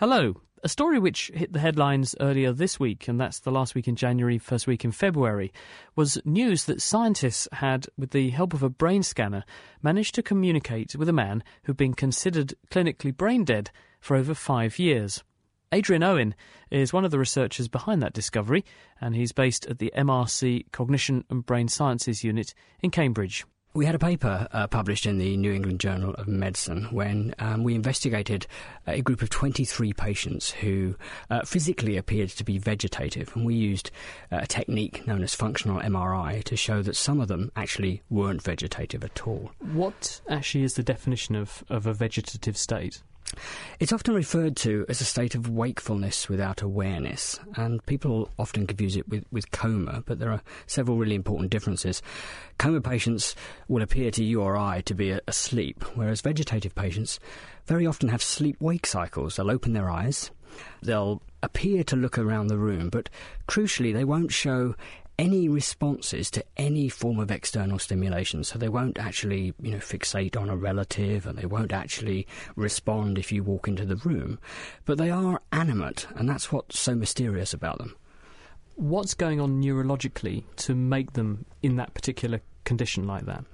Hello. A story which hit the headlines earlier this week, and that's the last week in January, first week in February, was news that scientists had, with the help of a brain scanner, managed to communicate with a man who'd been considered clinically brain dead for over five years. Adrian Owen is one of the researchers behind that discovery, and he's based at the MRC Cognition and Brain Sciences Unit in Cambridge. We had a paper uh, published in the New England Journal of Medicine when um, we investigated a group of 23 patients who uh, physically appeared to be vegetative, and we used uh, a technique known as functional MRI to show that some of them actually weren't vegetative at all. What actually is the definition of, of a vegetative state? It's often referred to as a state of wakefulness without awareness, and people often confuse it with, with coma, but there are several really important differences. Coma patients will appear to you or I to be asleep, whereas vegetative patients very often have sleep wake cycles. They'll open their eyes, they'll appear to look around the room, but crucially, they won't show any responses to any form of external stimulation. So they won't actually, you know, fixate on a relative and they won't actually respond if you walk into the room. But they are animate, and that's what's so mysterious about them. What's going on neurologically to make them in that particular condition like that?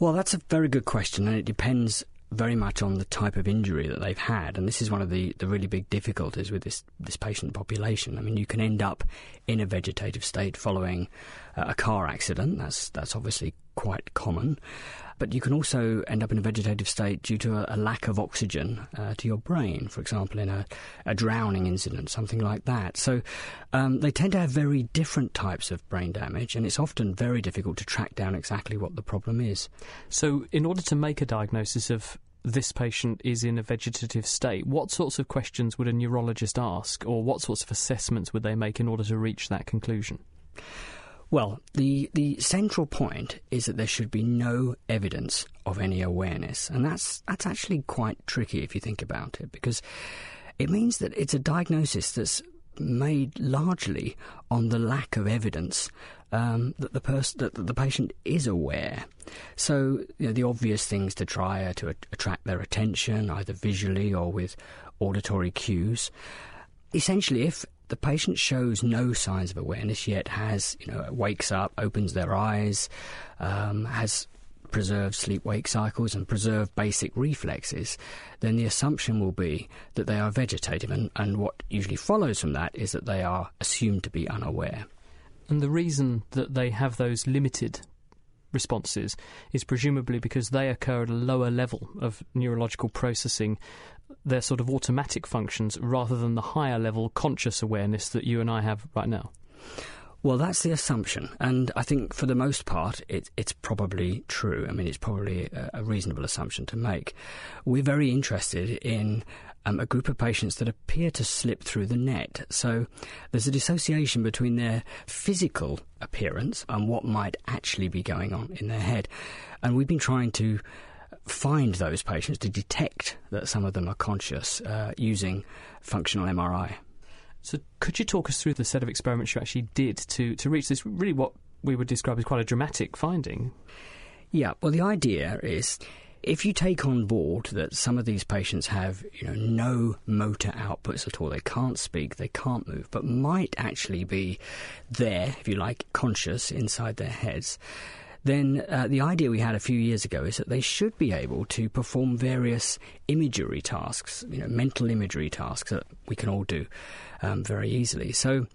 Well, that's a very good question, and it depends very much on the type of injury that they've had, and this is one of the, the really big difficulties with this this patient population. I mean, you can end up in a vegetative state following uh, a car accident. That's that's obviously quite common, but you can also end up in a vegetative state due to a, a lack of oxygen uh, to your brain, for example, in a, a, drowning incident, something like that. So um, they tend to have very different types of brain damage, and it's often very difficult to track down exactly what the problem is. So, in order to make a diagnosis of this patient is in a vegetative state, what sorts of questions would a neurologist ask, or what sorts of assessments would they make in order to reach that conclusion? Well, the, the central point is that there should be no evidence of any awareness, and that's that's actually quite tricky if you think about it, because it means that it's a diagnosis that's made largely on the lack of evidence um, that the person that the patient is aware. So you know, the obvious things to try are to a- attract their attention, either visually or with auditory cues. Essentially, if the patient shows no signs of awareness yet, has you know wakes up, opens their eyes, um, has preserved sleep wake cycles and preserved basic reflexes, then the assumption will be that they are vegetative, and, and what usually follows from that is that they are assumed to be unaware. And the reason that they have those limited responses is presumably because they occur at a lower level of neurological processing, their sort of automatic functions, rather than the higher level conscious awareness that you and I have right now. Well, that's the assumption, and I think for the most part, it, it's probably true. I mean, it's probably a, a reasonable assumption to make. We're very interested in um, a group of patients that appear to slip through the net. So there's a dissociation between their physical appearance and what might actually be going on in their head. And we've been trying to find those patients to detect that some of them are conscious uh, using functional MRI. So, could you talk us through the set of experiments you actually did to, to reach this really what we would describe as quite a dramatic finding? Yeah, well, the idea is if you take on board that some of these patients have, you know, no motor outputs at all, they can't speak, they can't move, but might actually be there, if you like, conscious inside their heads, then uh, the idea we had a few years ago is that they should be able to perform various imagery tasks, you know, mental imagery tasks that we can all do um, very easily. So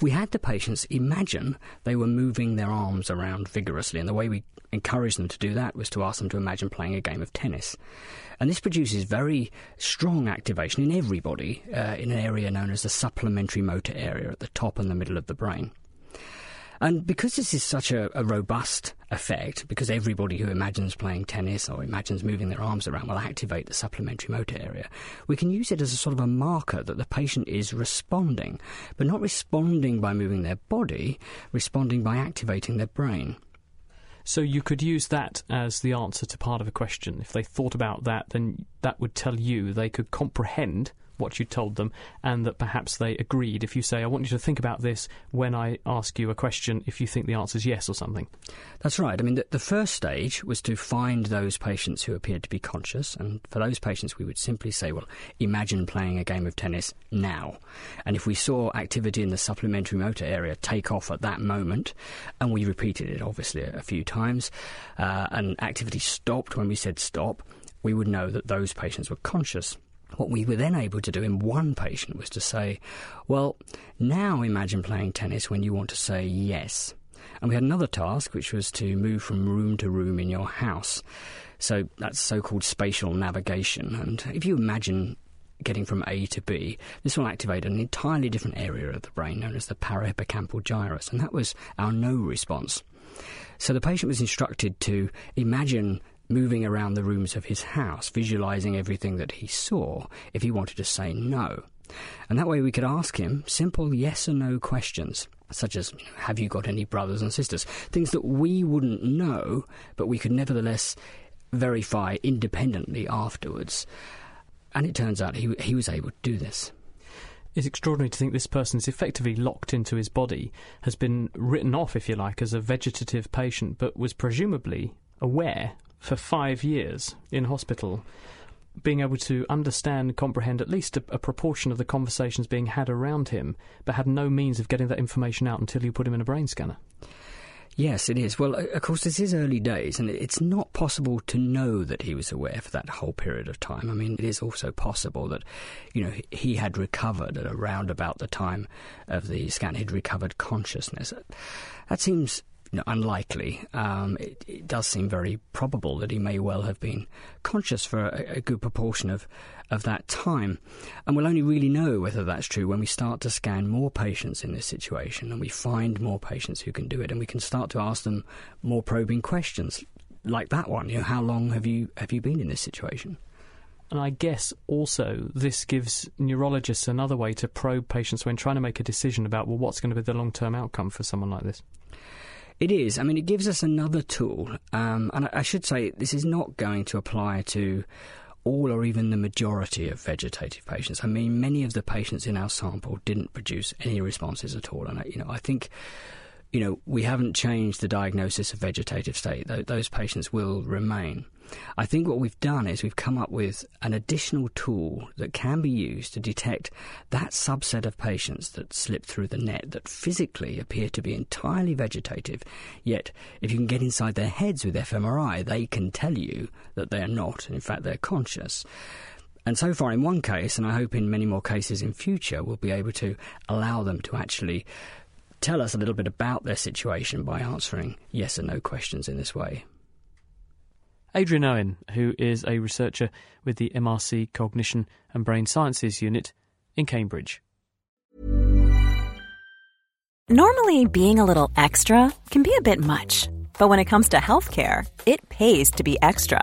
we had the patients imagine they were moving their arms around vigorously, and the way we encouraged them to do that was to ask them to imagine playing a game of tennis. And this produces very strong activation in everybody uh, in an area known as the supplementary motor area at the top and the middle of the brain. And because this is such a, a robust effect, because everybody who imagines playing tennis or imagines moving their arms around will activate the supplementary motor area, we can use it as a sort of a marker that the patient is responding, but not responding by moving their body, responding by activating their brain. So you could use that as the answer to part of a question. If they thought about that, then that would tell you they could comprehend what you told them and that perhaps they agreed. If you say, I want you to think about this when I ask you a question, if you think the answer is yes or something. That's right. I mean, the, the first stage was to find those patients who appeared to be conscious, and for those patients, we would simply say, well, imagine playing a game of tennis now. And if we saw activity in the supplementary motor area take off at that moment, and we repeated it obviously a, few times, uh, and activity stopped when we said stop, we would know that those patients were conscious. What we were then able to do in one patient was to say, well, now imagine playing tennis when you want to say yes. And we had another task, which was to move from room to room in your house. So that's so called spatial navigation. And if you imagine getting from A to B, this will activate an entirely different area of the brain known as the parahippocampal gyrus. And that was our no response. So the patient was instructed to imagine moving around the rooms of his house, visualizing everything that he saw if he wanted to say no. And that way we could ask him simple yes or no questions, such as, Have you got any brothers and sisters? Things that we wouldn't know, but we could nevertheless verify independently afterwards. And it turns out he, he was able to do this. It's extraordinary to think this person is effectively locked into his body, has been written off, if you like, as a vegetative patient, but was presumably aware for five years in hospital, being able to understand, comprehend at least a, a, proportion of the conversations being had around him, but had no means of getting that information out until you put him in a brain scanner. Yes, it is. Well, of course, this is early days, and it's not possible to know that he was aware for that whole period of time. I mean, it is also possible that, you know, he had recovered at around about the time of the scan. He'd recovered consciousness. That seems unlikely. Um, it, it, does seem very probable that he may well have been conscious for a, a, good proportion of, of that time. And we'll only really know whether that's true when we start to scan more patients in this situation and we find more patients who can do it and we can start to ask them more probing questions like that one. You know, how long have you have you been in this situation? And I guess also this gives neurologists another way to probe patients when trying to make a decision about, well, what's going to be the long term outcome for someone like this? It is. I mean, it gives us another tool. Um, and I should say, this is not going to apply to all or even the majority of vegetative patients. I mean, many of the patients in our sample didn't produce any responses at all. And, you know, I think you know, we haven't changed the diagnosis of vegetative state. those patients will remain. I think what we've done is we've come up with an additional tool that can be used to detect that subset of patients that slip through the net that physically appear to be entirely vegetative, yet if you can get inside their heads with fMRI, they can tell you that they are not, and in fact, they're conscious. And so far, in one case, and I hope in many more cases in future, we'll be able to allow them to actually tell us a little bit about their situation by answering yes or no questions in this way. Adrian Owen, who is a researcher with the MRC Cognition and Brain Sciences Unit in Cambridge. Normally, being a little extra can be a bit much, but when it comes to healthcare, it pays to be extra